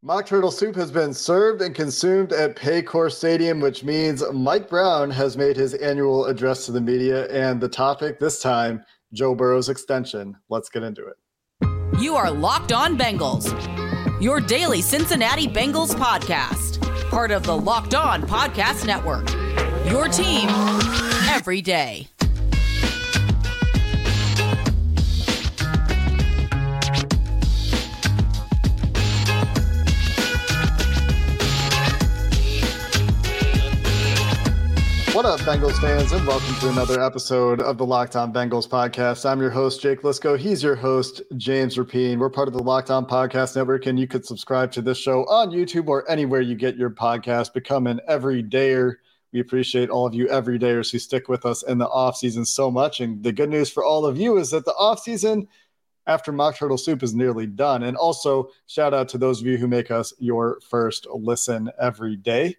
Mock turtle soup has been served and consumed at Paycor Stadium, which means Mike Brown has made his annual address to the media. And the topic this time Joe Burrow's extension. Let's get into it. You are Locked On Bengals, your daily Cincinnati Bengals podcast, part of the Locked On Podcast Network. Your team every day. What up, Bengals fans, and welcome to another episode of the Locked On Bengals podcast. I'm your host, Jake Liscow. He's your host, James Rapien. We're part of the Locked On Podcast Network, and you could subscribe to this show on YouTube or anywhere you get your podcast. Become an everydayer. We appreciate all of you everydayers who stick with us in the off season so much. And the good news for all of you is that the off season after Mock Turtle Soup is nearly done. And also, shout out to those of you who make us your first listen every day.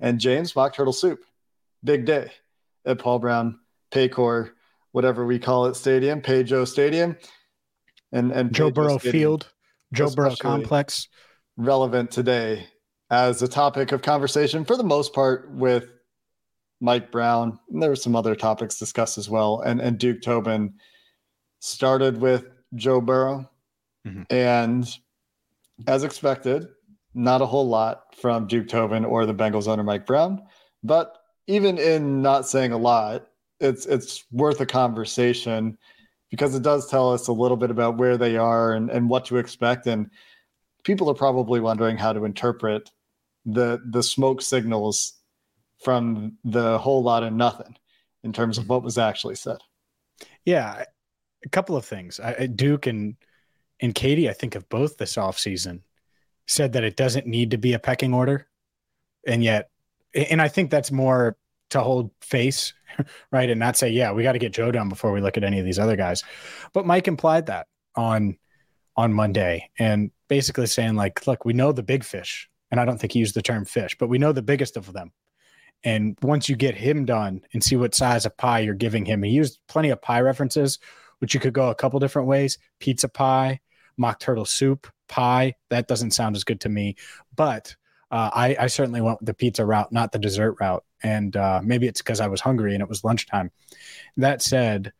And James, Mock Turtle Soup big day at Paul Brown Paycor, whatever we call it, stadium, Pay Joe Stadium, and and Joe Burrow Stadium, Field, Joe Burrow Complex, relevant today as a topic of conversation for the most part with Mike Brown. And there were some other topics discussed as well, and and Duke Tobin started with Joe Burrow, mm-hmm. and as expected, not a whole lot from Duke Tobin or the Bengals owner Mike Brown, but even in not saying a lot, it's it's worth a conversation because it does tell us a little bit about where they are and, and what to expect. And people are probably wondering how to interpret the the smoke signals from the whole lot of nothing in terms of what was actually said. Yeah, a couple of things. I, Duke and and Katie, I think of both this offseason, said that it doesn't need to be a pecking order, and yet and I think that's more to hold face, right, and not say, yeah, we got to get Joe done before we look at any of these other guys. But Mike implied that on on Monday, and basically saying like, look, we know the big fish, and I don't think he used the term fish, but we know the biggest of them. And once you get him done and see what size of pie you're giving him, he used plenty of pie references, which you could go a couple different ways: pizza pie, mock turtle soup pie. That doesn't sound as good to me, but uh, I, I, certainly went the pizza route, not the dessert route. And uh, maybe it's because I was hungry and it was lunchtime. That said,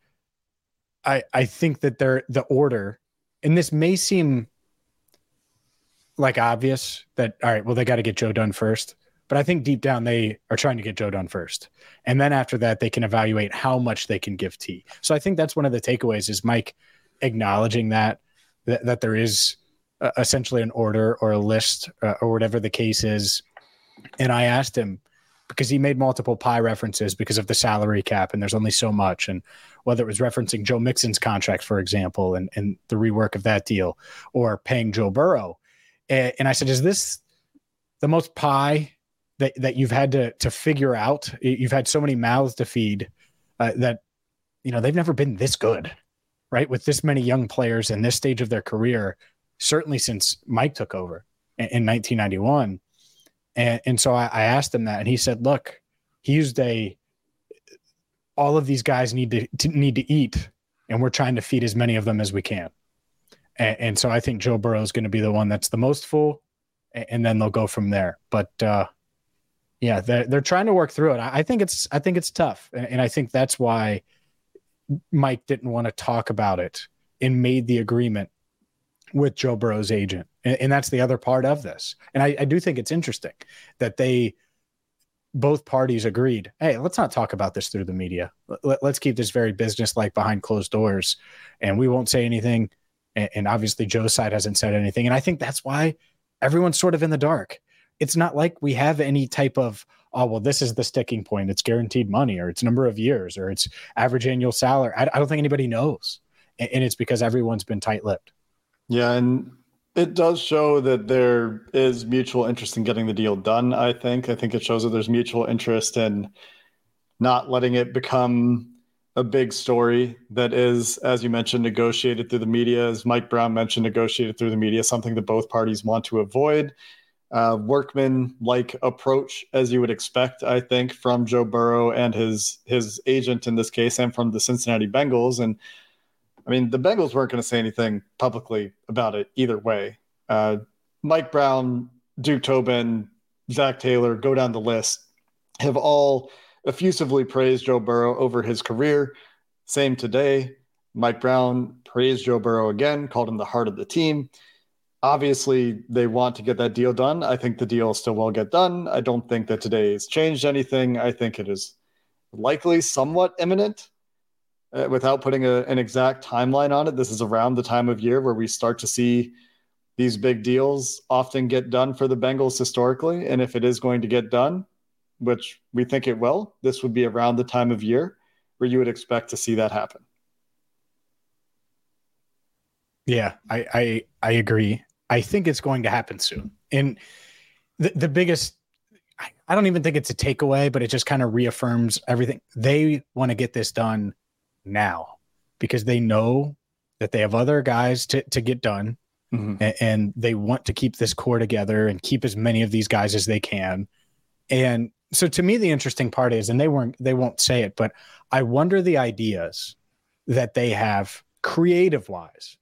I I think that they're the order, and this may seem like obvious that all right, well they got to get Joe done first. But I think deep down they are trying to get Joe done first, and then after that they can evaluate how much they can give T. So I think that's one of the takeaways is Mike acknowledging that that, that there is uh, essentially an order or a list uh, or whatever the case is. And I asked him because he made multiple pie references because of the salary cap and there's only so much. And whether it was referencing Joe Mixon's contract, for example, and, and the rework of that deal or paying Joe Burrow. And, and I said, is this the most pie that, that you've had to, to figure out? You've had so many mouths to feed uh, that, you know, they've never been this good, right? With this many young players in this stage of their career, certainly since Mike took over in, in 1991. And, and so I, I asked him that, and he said, "Look, he used a all of these guys need to, to need to eat, and we're trying to feed as many of them as we can." And, and so I think Joe Burrow is going to be the one that's the most full, and, and then they'll go from there. But uh, yeah, they're they're trying to work through it. I, I think it's I think it's tough, and, and I think that's why Mike didn't want to talk about it and made the agreement with Joe Burrow's agent. And, and that's the other part of this. And I, I do think it's interesting that they both parties agreed hey let's not talk about this through the media. Let, us keep this very business like behind closed doors and we won't say anything. And, and, obviously joe's side hasn't said anything. And i think that's why everyone's sort of in the dark. It's not like we have any type of oh well this is the sticking point. It's guaranteed money or it's number of years or it's average annual salary. I, I don't think anybody knows. And, and it's because everyone's been tight-lipped yeah, and it does show that there is mutual interest in getting the deal done. I think. I think it shows that there's mutual interest in not letting it become a big story that is, as you mentioned, negotiated through the media. As Mike Brown mentioned, negotiated through the media, something that both parties want to avoid. Uh, workman like approach, as you would expect, I think, from Joe Burrow and his his agent in this case, and from the Cincinnati Bengals. And I mean, the Bengals weren't going to say anything publicly about it either way. Uh, Mike Brown, Duke Tobin, Zac Taylor, go down the list, have all effusively praised Joe Burrow over his career. Same today. Mike Brown praised Joe Burrow again, called him the heart of the team. Obviously, they want to get that deal done. I think the deal still will get done. I don't think that today has changed anything. I think it is likely somewhat imminent. Uh, without putting a, an exact timeline on it, this is around the time of year where we start to see these big deals often get done for the Bengals historically. And if it is going to get done, which we think it will, this would be around the time of year where you would expect to see that happen. Yeah, I I, I agree. I think it's going to happen soon. And the, the biggest I don't even think it's a takeaway, but it just kind of reaffirms everything. They want to get this done now because they know that they have other guys to, to get done mm-hmm. and, and, they want to keep this core together and keep as many of these guys as they can. And so to me, the interesting part is, and they weren't, they won't say it, but I wonder the ideas that they have creative wise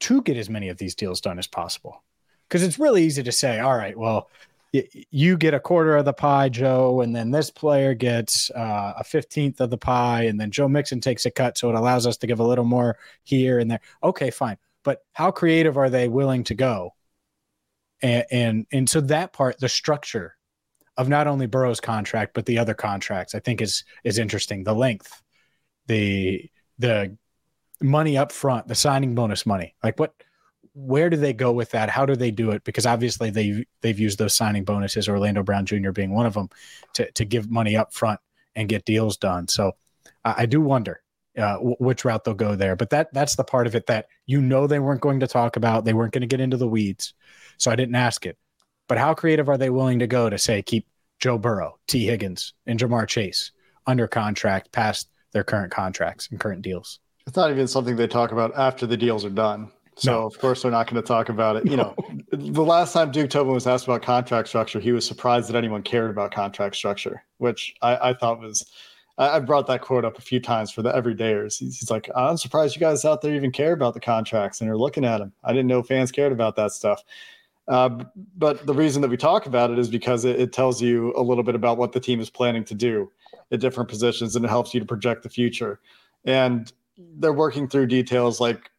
to get as many of these deals done as possible. Because it's really easy to say, all right, well, you get a quarter of the pie, Joe, and then this player gets uh, a 15th of the pie, and then Joe Mixon takes a cut. So it allows us to give a little more here and there. Okay, fine. But how creative are they willing to go? And, and, and so that part, the structure of not only Burrow's contract, but the other contracts, I think is, is interesting. The length, the, the money up front, the signing bonus money, like what, where do they go with that? How do they do it? Because obviously they they've used those signing bonuses, Orlando Brown Jr. being one of them, to to give money up front and get deals done. So I, do wonder uh, w- which route they'll go there. But that that's the part of it that you know they weren't going to talk about. They weren't going to get into the weeds, so I didn't ask it. But how creative are they willing to go to say keep Joe Burrow, T. Higgins, and Ja'Marr Chase under contract past their current contracts and current deals? It's not even something they talk about after the deals are done. So no. of course they're not going to talk about it. You know, the last time Duke Tobin was asked about contract structure, he was surprised that anyone cared about contract structure, which I, I thought was. I, I, brought that quote up a few times for the everydayers. He's, he's like, I'm surprised you guys out there even care about the contracts and are looking at them. I didn't know fans cared about that stuff. Uh, but the reason that we talk about it is because it, it tells you a little bit about what the team is planning to do at different positions, and it helps you to project the future. And they're working through details like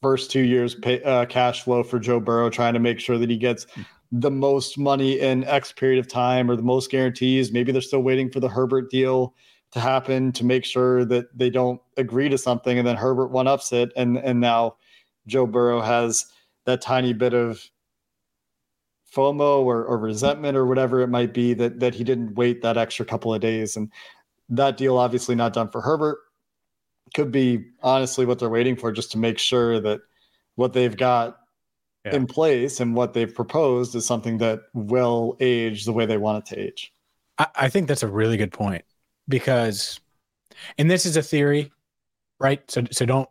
first two years pay, uh, cash flow for Joe Burrow, trying to make sure that he gets the most money in X period of time or the most guarantees. Maybe they're still waiting for the Herbert deal to happen to make sure that they don't agree to something and then Herbert one ups it and and now Joe Burrow has that tiny bit of FOMO or, or resentment or whatever it might be that that he didn't wait that extra couple of days. And that deal obviously not done for Herbert could be honestly what they're waiting for just to make sure that what they've got yeah. in place and what they've proposed is something that will age the way they want it to age. I, I think that's a really good point because, and this is a theory, right? So, so don't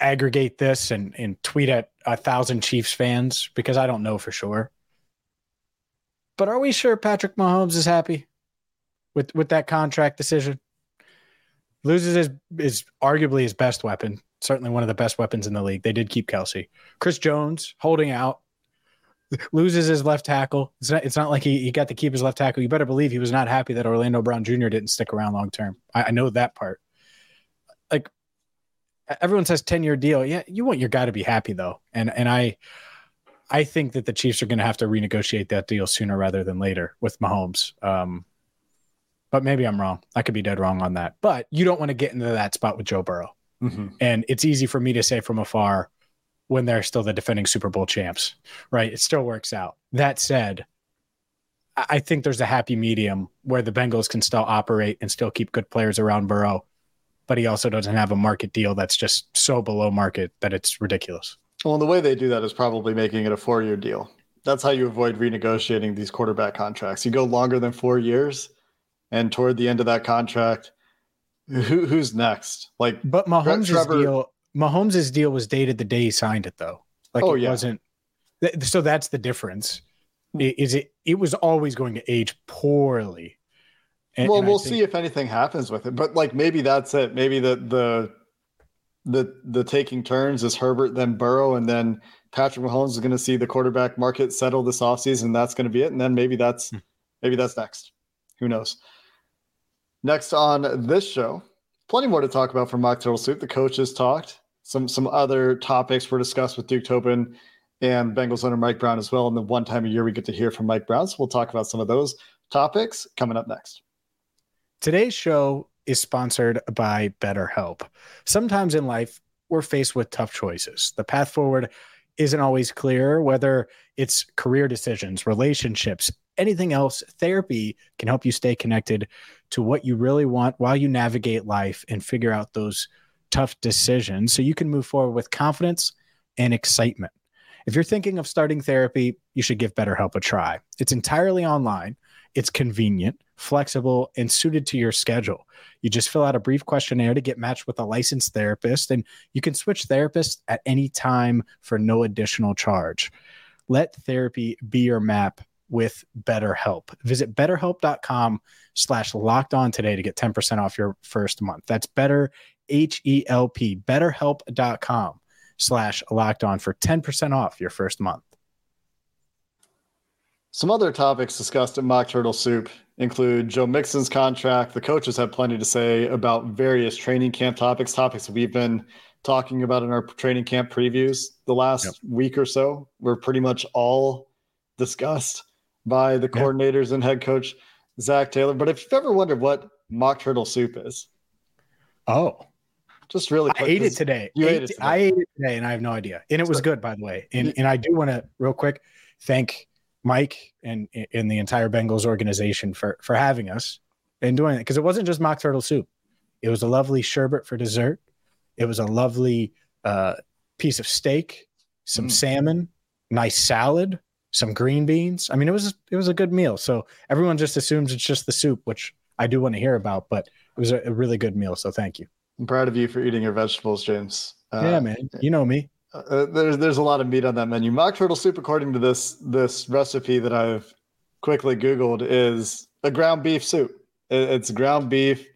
aggregate this and, and tweet at a thousand Chiefs fans because I don't know for sure. But are we sure Patrick Mahomes is happy with with that contract decision? Loses his is arguably his best weapon, certainly one of the best weapons in the league. They did keep Kelce. Chris Jones holding out, loses his left tackle. It's not, it's not like he, he got to keep his left tackle. You better believe he was not happy that Orlando Brown Jr. didn't stick around long term. I, I know that part. Like everyone says 10 year deal. Yeah, you want your guy to be happy though. And and I I think that the Chiefs are going to have to renegotiate that deal sooner rather than later with Mahomes. Um, but maybe I'm wrong. I could be dead wrong on that. But you don't want to get into that spot with Joe Burrow. Mm-hmm. And it's easy for me to say from afar when they're still the defending Super Bowl champs, right? It still works out. That said, I think there's a happy medium where the Bengals can still operate and still keep good players around Burrow, but he also doesn't have a market deal that's just so below market that it's ridiculous. Well, the way they do that is probably making it a four year deal. That's how you avoid renegotiating these quarterback contracts. You go longer than four years, and toward the end of that contract, who, who's next? Like, but Mahomes' Trevor, deal, Mahomes' deal was dated the day he signed it, though. Like, oh, it yeah. wasn't. So that's the difference. Is it? It was always going to age poorly. And, well, and we'll think, see if anything happens with it. But like, maybe that's it. Maybe the the the the taking turns is Herbert, then Burrow, and then Patrick Mahomes is going to see the quarterback market settle this offseason. That's going to be it. And then maybe that's hmm. maybe that's next. Who knows? Next on this show, plenty more to talk about from Mock Turtle Soup. The coaches talked. Some some other topics were discussed with Duke Tobin and Bengals owner Mike Brown as well. And the one time a year we get to hear from Mike Brown. So we'll talk about some of those topics coming up next. Today's show is sponsored by BetterHelp. Sometimes in life, we're faced with tough choices. The path forward isn't always clear, whether it's career decisions, relationships, anything else. Therapy can help you stay connected to what you really want while you navigate life and figure out those tough decisions so you can move forward with confidence and excitement. If you're thinking of starting therapy, you should give BetterHelp a try. It's entirely online, it's convenient, flexible, and suited to your schedule. You just fill out a brief questionnaire to get matched with a licensed therapist, and you can switch therapists at any time for no additional charge. Let therapy be your map with BetterHelp. Visit betterhelp.com slash locked on today to get 10% off your first month. That's better, H-E-L-P, betterhelp.com slash locked on for 10% off your first month. Some other topics discussed in Mock Turtle Soup include Joe Mixon's contract. The coaches have plenty to say about various training camp topics, topics we've been talking about in our training camp previews the last yep. week or so. We're pretty much all discussed by the coordinators and head coach Zac Taylor. But if you've ever wondered what mock turtle soup is, oh, just really, quick, I ate it today. You ate, ate it today. I ate it today, and I have no idea. And it was good, by the way. And and I do want to real quick thank Mike and and the entire Bengals organization for for having us and doing it because it wasn't just mock turtle soup. It was a lovely sherbet for dessert. It was a lovely uh, piece of steak, some mm. salmon, nice salad, some green beans. I mean, it was it was a good meal. So everyone just assumes it's just the soup, which I do want to hear about, but it was a, a really good meal. So thank you. I'm proud of you for eating your vegetables, James. Uh, yeah, man. You know me. Uh, uh, there's there's a lot of meat on that menu. Mock turtle soup, according to this this recipe that I've quickly Googled, is a ground beef soup. It's ground beef,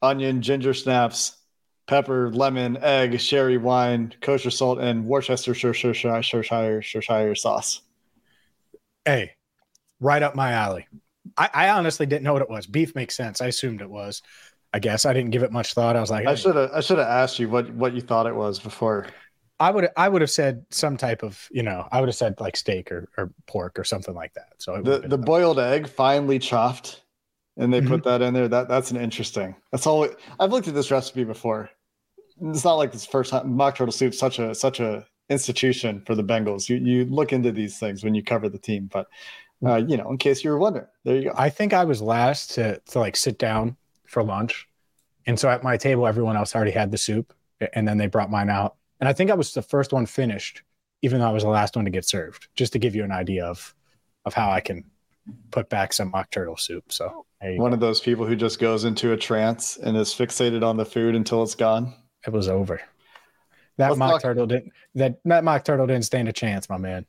onion, ginger snaps, pepper, lemon, egg, sherry wine, kosher salt, and Worcestershire Worcestershire sauce. Hey, right up my alley. I, I, honestly didn't know what it was. Beef makes sense. I assumed it was. I guess I didn't give it much thought. I was like. I should have. I should have asked you what what you thought it was before. I would I would have said some type of you know I would have said like steak or, or pork or something like that. So the the boiled egg finely chopped, and they mm-hmm. put that in there. That that's an interesting. That's all. I've looked at this recipe before. It's not like this first time. Mock turtle soup such a such a institution for the Bengals. You you look into these things when you cover the team, but uh, you know, in case you were wondering, there you go. I think I was last to to like sit down for lunch, and so at my table, everyone else already had the soup, and then they brought mine out, and I think I was the first one finished, even though I was the last one to get served. Just to give you an idea of of how I can put back some mock turtle soup. So one go. of those people who just goes into a trance and is fixated on the food until it's gone. It was over. That Let's mock talk- turtle didn't that that mock turtle didn't stand a chance, my man.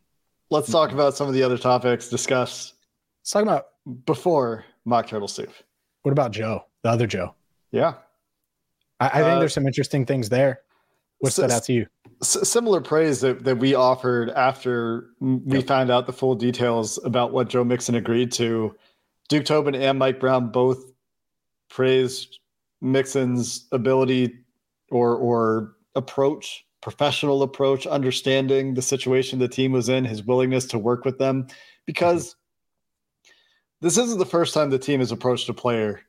Let's talk about some of the other topics discussed. Let's talk about before mock turtle soup. What about Joe, the other Joe? Yeah, I, I think uh, there's some interesting things there. What stood out to you? similar praise that, that we offered after we yep. found out the full details about what Joe Mixon agreed to. Duke Tobin and Mike Brown both praised Mixon's ability or or approach, professional approach, understanding the situation the team was in, his willingness to work with them, because this isn't the first time the team has approached a player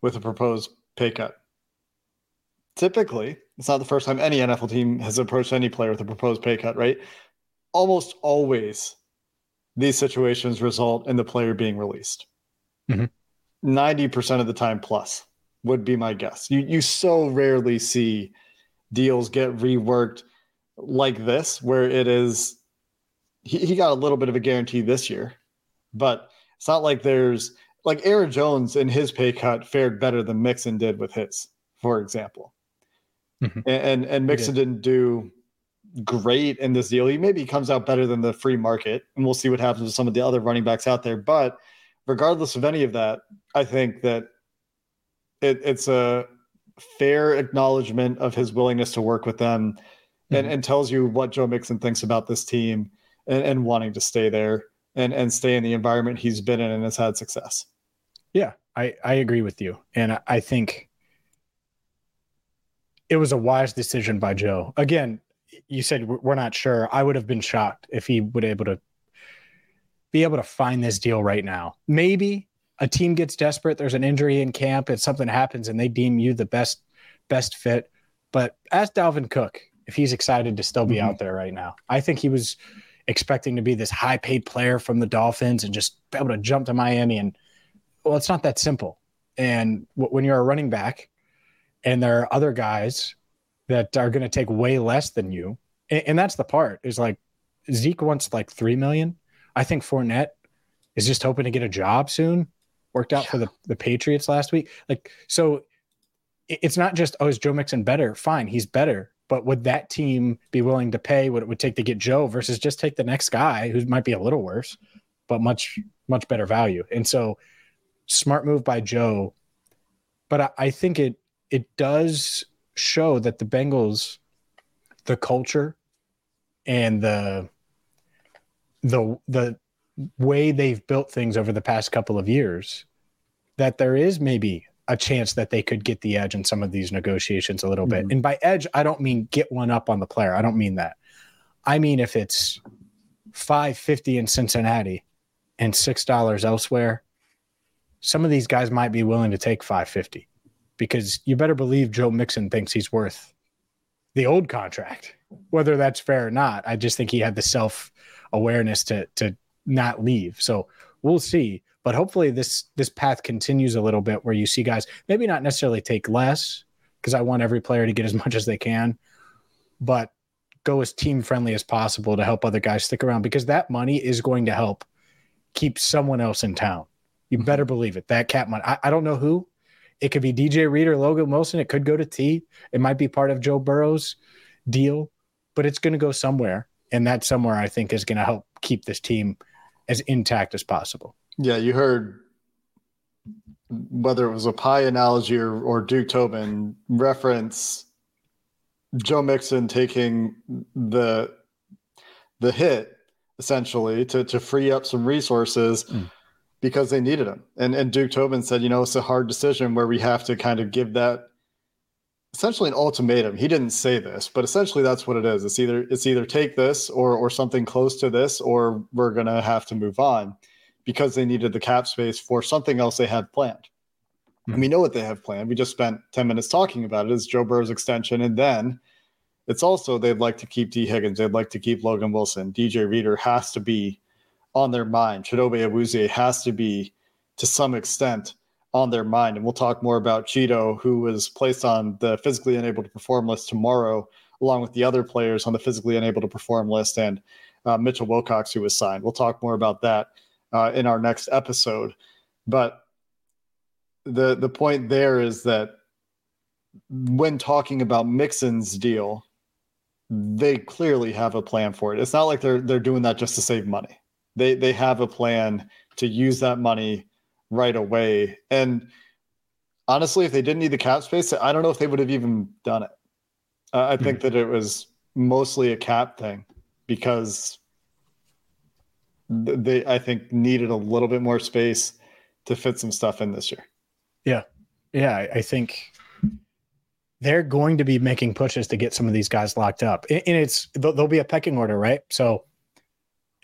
with a proposed pay cut. Typically, it's not the first time any NFL team has approached any player with a proposed pay cut, right? Almost always, these situations result in the player being released. Mm-hmm. 90% of the time plus would be my guess. You you so rarely see deals get reworked like this, where it is he, he got a little bit of a guarantee this year, but it's not like there's like Aaron Jones in his pay cut fared better than Mixon did with his, for example. Mm-hmm. And and Mixon did. didn't do great in this deal. He maybe comes out better than the free market, and we'll see what happens with some of the other running backs out there. But regardless of any of that, I think that it, it's a fair acknowledgement of his willingness to work with them and, mm-hmm. and tells you what Joe Mixon thinks about this team and, and wanting to stay there and, and stay in the environment he's been in and has had success. Yeah, I, I agree with you. And I think it was a wise decision by Joe. Again, you said we're not sure. I would have been shocked if he would able to be able to find this deal right now. Maybe a team gets desperate, there's an injury in camp, and something happens, and they deem you the best best fit. But ask Dalvin Cook if he's excited to still be mm-hmm. out there right now. I think he was expecting to be this high paid player from the Dolphins and just be able to jump to Miami. And well, it's not that simple. And w- when you're a running back and there are other guys that are going to take way less than you, and, and that's the part is like Zeke wants like 3 million. I think Fournette is just hoping to get a job soon. Worked out yeah. for the, the Patriots last week. Like, so it's not just, oh, is Joe Mixon better? Fine, he's better. But would that team be willing to pay what it would take to get Joe versus just take the next guy who might be a little worse, but much, much better value? And so, smart move by Joe. But I, I think it it does show that the Bengals, the culture and the the the way they've built things over the past couple of years that there is maybe a chance that they could get the edge in some of these negotiations a little mm-hmm. bit. And by edge, I don't mean get one up on the player. I don't mean that. I mean if it's 550 in Cincinnati and $6 elsewhere, some of these guys might be willing to take 550 because you better believe Joe Mixon thinks he's worth the old contract. Whether that's fair or not, I just think he had the self awareness to to not leave. So we'll see. But hopefully this this path continues a little bit where you see guys maybe not necessarily take less because I want every player to get as much as they can, but go as team friendly as possible to help other guys stick around because that money is going to help keep someone else in town. You mm-hmm. better believe it. That cap money. I, I don't know who. It could be DJ Reed or Logan Wilson. It could go to T. It might be part of Joe Burrow's deal, but it's going to go somewhere. And that somewhere I think is going to help keep this team as intact as possible. Yeah, you heard whether it was a pie analogy or, or Duke Tobin reference Joe Mixon taking the the hit essentially to to free up some resources mm. because they needed him. And and Duke Tobin said, you know, it's a hard decision where we have to kind of give that essentially an ultimatum. He didn't say this, but essentially that's what it is. It's either it's either take this or or something close to this, or we're gonna have to move on because they needed the cap space for something else they had planned. Mm-hmm. And we know what they have planned. We just spent 10 minutes talking about it. Is Joe Burrow's extension. And then it's also they'd like to keep Tee Higgins, they'd like to keep Logan Wilson. DJ Reader has to be on their mind. Chidobe Awuzie has to be to some extent on their mind. And we'll talk more about Cheeto, who was placed on the physically unable to perform list tomorrow, along with the other players on the physically unable to perform list, and uh, Mitchell Wilcox, who was signed. We'll talk more about that uh, in our next episode. But the the point there is that when talking about Mixon's deal, they clearly have a plan for it. It's not like they're they're doing that just to save money. They they have a plan to use that money right away. And honestly, if they didn't need the cap space, I don't know if they would have even done it. Uh, I think hmm. that it was mostly a cap thing because they, I think, needed a little bit more space to fit some stuff in this year. Yeah. Yeah. I think they're going to be making pushes to get some of these guys locked up. And it's, there'll be a pecking order, right? So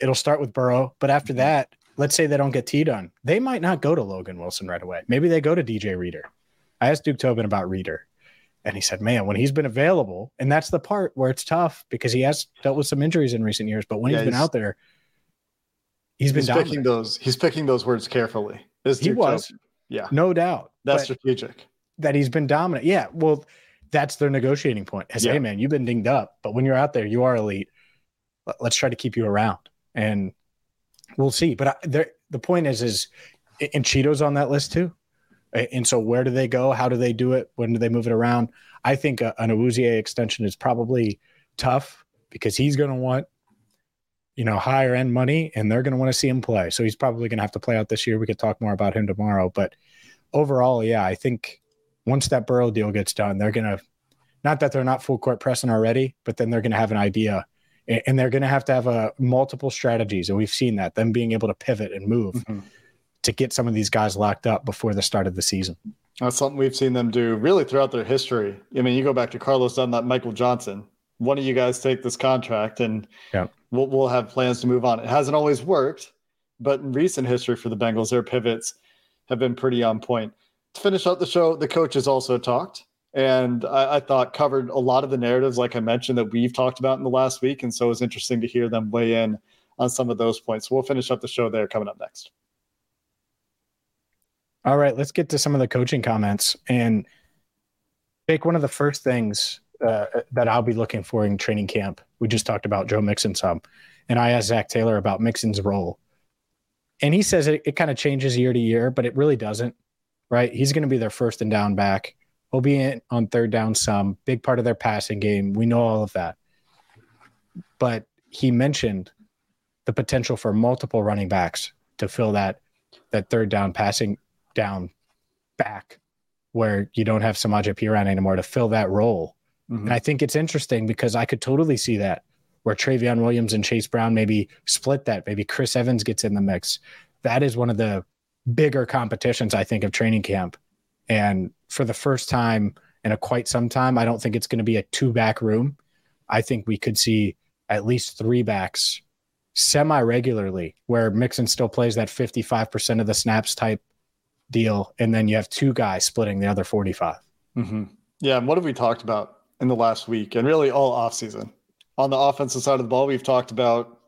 it'll start with Burrow, but after mm-hmm. that, let's say they don't get T done, they might not go to Logan Wilson right away. Maybe they go to DJ Reader. I asked Duke Tobin about Reader, and he said, "Man, when he's been available, and that's the part where it's tough because he has dealt with some injuries in recent years. But when yeah, he's been out there, he's been he's picking those. He's picking those words carefully. he was, Tobin. yeah, no doubt. That's strategic. That he's been dominant. Yeah, well, that's their negotiating point. Is yeah. hey, man, you've been dinged up, but when you're out there, you are elite. Let's try to keep you around, and we'll see. But I, there, the point is, is and Cheeto's on that list too. And so, where do they go? How do they do it? When do they move it around? I think a, an Awuzie extension is probably tough because he's going to want, you know, higher end money, and they're going to want to see him play. So he's probably going to have to play out this year. We could talk more about him tomorrow, but overall, yeah, I think once that Burrow deal gets done, they're going to not that they're not full court pressing already, but then they're going to have an idea and they're going to have to have a uh, multiple strategies. And we've seen that them being able to pivot and move mm-hmm. to get some of these guys locked up before the start of the season. That's something we've seen them do really throughout their history. I mean, you go back to Carlos Dunlap, Michael Johnson. One of you guys take this contract, and yeah. we'll we'll have plans to move on. It hasn't always worked, but in recent history for the Bengals, their pivots have been pretty on point. To finish out the show, the coaches also talked and I, I, thought covered a lot of the narratives, like I mentioned, that we've talked about in the last week. And so it was interesting to hear them weigh in on some of those points. We'll finish up the show there coming up next. All right, let's get to some of the coaching comments and take one of the first things uh, that I'll be looking for in training camp. We just talked about Joe Mixon some, and I asked Zac Taylor about Mixon's role, and he says it, it kind of changes year to year, but it really doesn't. Right? He's going to be their first and down back. In on third down some, big part of their passing game. We know all of that. But he mentioned the potential for multiple running backs to fill that that third down passing down back where you don't have Samaje Perine anymore to fill that role. Mm-hmm. And I think it's interesting because I could totally see that where Trayveon Williams and Chase Brown maybe split that. Maybe Chris Evans gets in the mix. That is one of the bigger competitions, I think, of training camp. And for the first time in a quite some time. I don't think it's going to be a two back room. I think we could see at least three backs semi regularly, where Mixon still plays that 55% of the snaps type deal. And then you have two guys splitting the other 45. Mm-hmm. Yeah. And what have we talked about in the last week and really all offseason? On the offensive side of the ball, we've talked about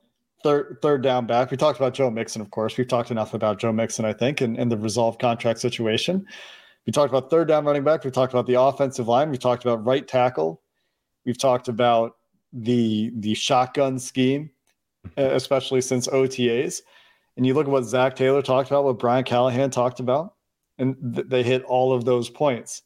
third third down back. We talked about Joe Mixon, of course. We've talked enough about Joe Mixon, I think, and, and the resolved contract situation. We talked about third down running back. We talked about the offensive line. We talked about right tackle. We've talked about the the shotgun scheme, especially since OTAs. And you look at what Zac Taylor talked about, what Brian Callahan talked about, and th- they hit all of those points.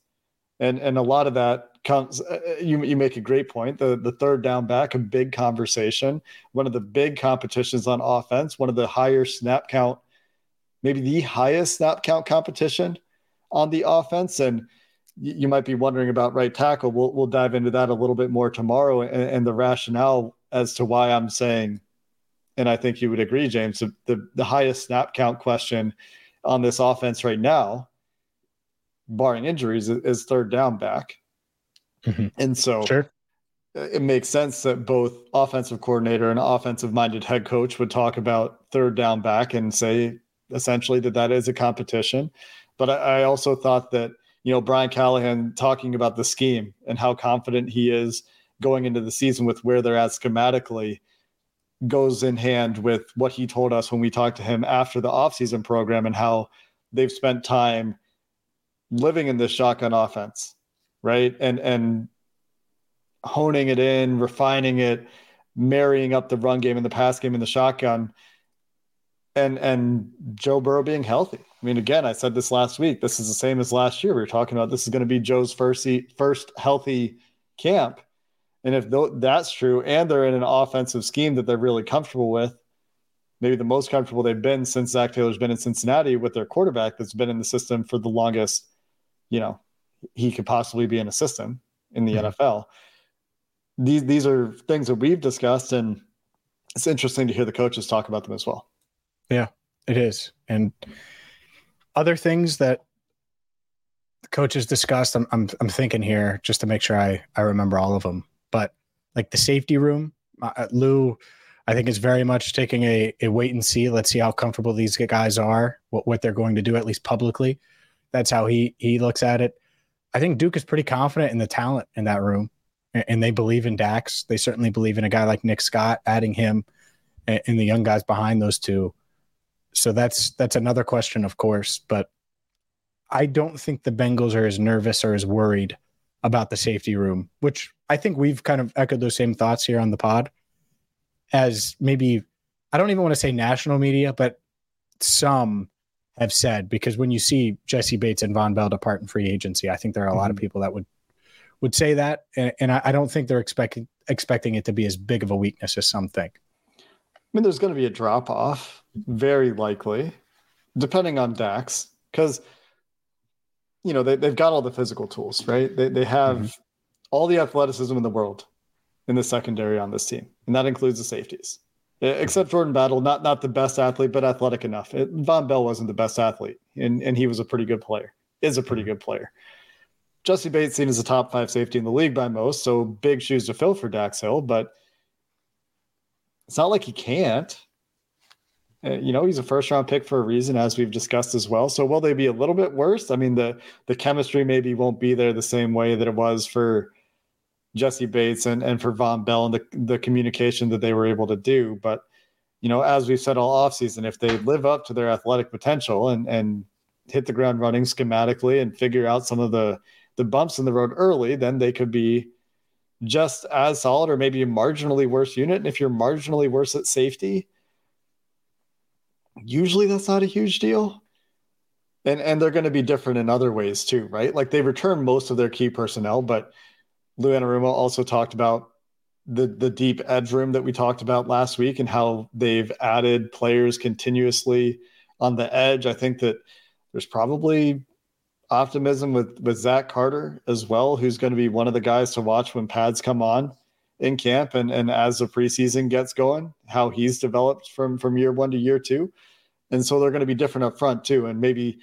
And and a lot of that comes. Uh, you you make a great point. The the third down back, a big conversation. One of the big competitions on offense. One of the higher snap count, maybe the highest snap count competition on the offense. And you might be wondering about right tackle. We'll, we'll dive into that a little bit more tomorrow and, and the rationale as to why I'm saying, and I think you would agree, James, the, the, highest snap count question on this offense right now, barring injuries, is third down back. Mm-hmm. And so sure. it makes sense that both offensive coordinator and offensive minded head coach would talk about third down back and say essentially that that is a competition. But I, I also thought that, you know, Brian Callahan talking about the scheme and how confident he is going into the season with where they're at schematically goes in hand with what he told us when we talked to him after the offseason program and how they've spent time living in this shotgun offense, right? And and honing it in, refining it, marrying up the run game and the pass game and the shotgun and and Joe Burrow being healthy. I mean, again, I said this last week. This is the same as last year. We were talking about this is going to be Joe's first first healthy camp, and if that's true, and they're in an offensive scheme that they're really comfortable with, maybe the most comfortable they've been since Zac Taylor's been in Cincinnati with their quarterback that's been in the system for the longest. You know, he could possibly be in a system in the mm-hmm. NFL. These these are things that we've discussed, and it's interesting to hear the coaches talk about them as well. Yeah, it is. And other things that coaches discussed, I'm, I'm, I'm thinking here just to make sure I, I remember all of them. But like the safety room, uh, Lou, I think is very much taking a, a wait and see. Let's see how comfortable these guys are, what, what they're going to do, at least publicly. That's how he he looks at it. I think Duke is pretty confident in the talent in that room, and, and they believe in Dax. They certainly believe in a guy like Nick Scott, adding him and, and the young guys behind those two so that's that's another question, of course. But I don't think the Bengals are as nervous or as worried about the safety room, which I think we've kind of echoed those same thoughts here on the pod. As maybe I don't even want to say national media, but some have said because when you see Jessie Bates and Vonn Bell depart in free agency, I think there are a mm-hmm. lot of mm-hmm. people that would would say that, and, and I, I, don't think they're expecting expecting it to be as big of a weakness as some think. I mean, there's going to be a drop off, very likely, depending on Dax, because you know they, they've got all the physical tools, right? They they have mm-hmm. all the athleticism in the world in the secondary on this team, and that includes the safeties. Except Jordan Battle, not not the best athlete, but athletic enough. It, Vonn Bell wasn't the best athlete, and, and he was a pretty good player. Is a pretty good player. Jessie Bates seen as a top five safety in the league by most, so big shoes to fill for Dax Hill, but it's not like he can't. Uh, you know, he's a first round pick for a reason, as we've discussed as well. So will they be a little bit worse? I mean, the the chemistry maybe won't be there the same way that it was for Jessie Bates and, and for Vonn Bell and the, the communication that they were able to do. But, you know, as we've said all offseason, if they live up to their athletic potential and and hit the ground running schematically and figure out some of the the bumps in the road early, then they could be just as solid or maybe a marginally worse unit. And if you're marginally worse at safety, usually that's not a huge deal. And and they're going to be different in other ways too, right? Like they return most of their key personnel, but Lou Anarumo also talked about the the deep edge room that we talked about last week and how they've added players continuously on the edge. I think that there's probably optimism with with Zach Carter as well, who's going to be one of the guys to watch when pads come on in camp and and as the preseason gets going, how he's developed from from year one to year two, and so they're going to be different up front too. And maybe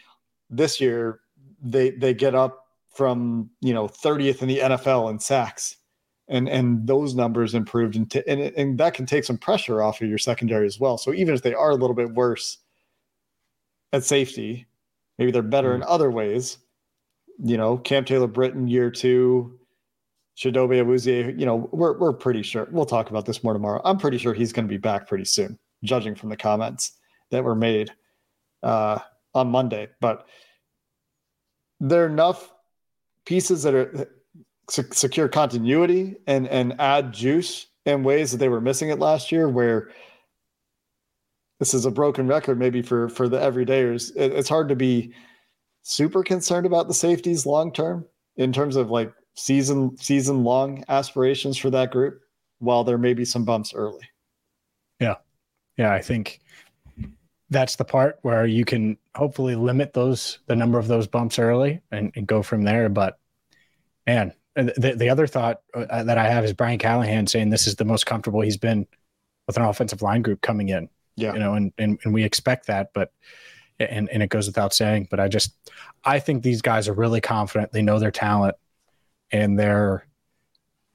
this year they they get up from you know 30th in the NFL in sacks, and and those numbers improved, and t- and and that can take some pressure off of your secondary as well. So even if they are a little bit worse at safety, maybe they're better mm-hmm. in other ways. You know, Cam Taylor-Britt in year two, Chidobe Awuzie, you know, we're we're pretty sure. We'll talk about this more tomorrow. I'm pretty sure he's going to be back pretty soon, judging from the comments that were made uh, on Monday. But there are enough pieces that are secure continuity and and add juice in ways that they were missing it last year. Where this is a broken record, maybe for for the everydayers. It, it's hard to be super concerned about the safeties long term in terms of like season season long aspirations for that group while there may be some bumps early. Yeah. Yeah i think that's the part where you can hopefully limit those the number of those bumps early and, and go from there. But man the, the other thought uh, that i have is brian callahan saying this is the most comfortable he's been with an offensive line group coming in yeah you know and and, and we expect that but and, and it goes without saying but i just i think these guys are really confident they know their talent and they're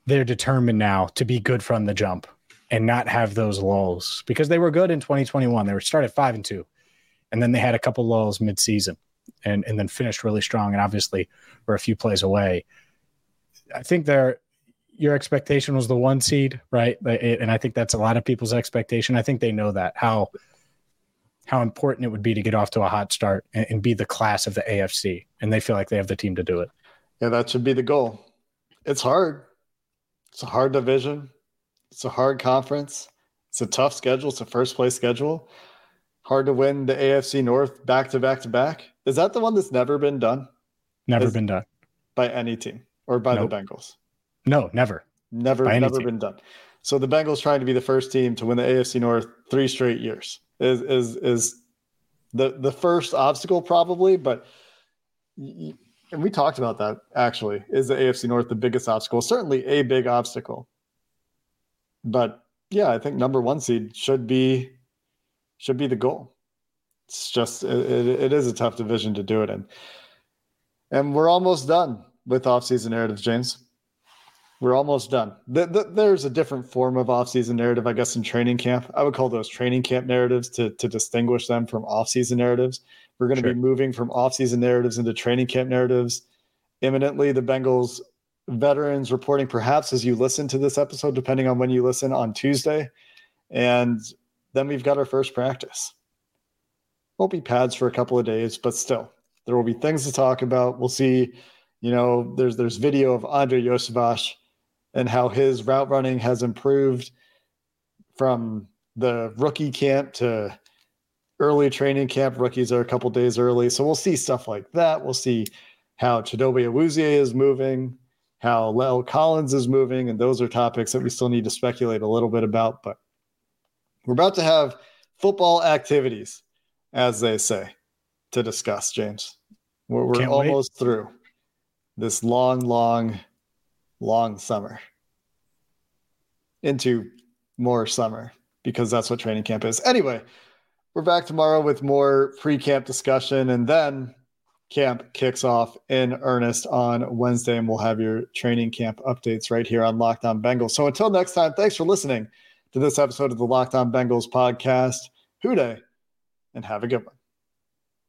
they're determined now to be good from the jump and not have those lulls because they were good in 2021. They were started five and two, and then they had a couple lulls midseason, and and then finished really strong. And obviously, were a few plays away. I think their your expectation was the one seed, right? And I think that's a lot of people's expectation. I think they know that how how important it would be to get off to a hot start and, and be the class of the AFC, and they feel like they have the team to do it. Yeah, that should be the goal. It's hard. It's a hard division. It's a hard conference. It's a tough schedule. It's a first place schedule. Hard to win the AFC North back to back to back. Is that the one that's never been done? Never been done by any team or by nope. the Bengals. No, never. Never, never been done. So the Bengals trying to be the first team to win the AFC North three straight years is is is the the first obstacle probably, but and we talked about that actually. Is the AFC North the biggest obstacle? Certainly a big obstacle. But yeah, I think number one seed should be should be the goal. It's just it, it, it is a tough division to do it in. And we're almost done with offseason narratives, James. We're almost done. The, the, there's a different form of offseason narrative, I guess, in training camp. I would call those training camp narratives to, to distinguish them from offseason narratives. We're going to sure. be moving from offseason narratives into training camp narratives imminently. The Bengals veterans reporting, perhaps as you listen to this episode, depending on when you listen on Tuesday. And then we've got our first practice. Won't be pads for a couple of days, but still, there will be things to talk about. We'll see, you know, there's there's video of Andrei Iosivas and how his route running has improved from the rookie camp to early training camp. Rookies are a couple days early. So we'll see stuff like that. We'll see how Chidobe Awuzie is moving, how La'el Collins is moving. And those are topics that we still need to speculate a little bit about. But we're about to have football activities, as they say, to discuss, James. We're, we're almost wait. through this long, long long summer into more summer because that's what training camp is. Anyway, we're back tomorrow with more pre camp discussion and then camp kicks off in earnest on Wednesday, and we'll have your training camp updates right here on Locked On Bengals. So until next time, thanks for listening to this episode of the Locked On Bengals podcast. Who Dey, and have a good one.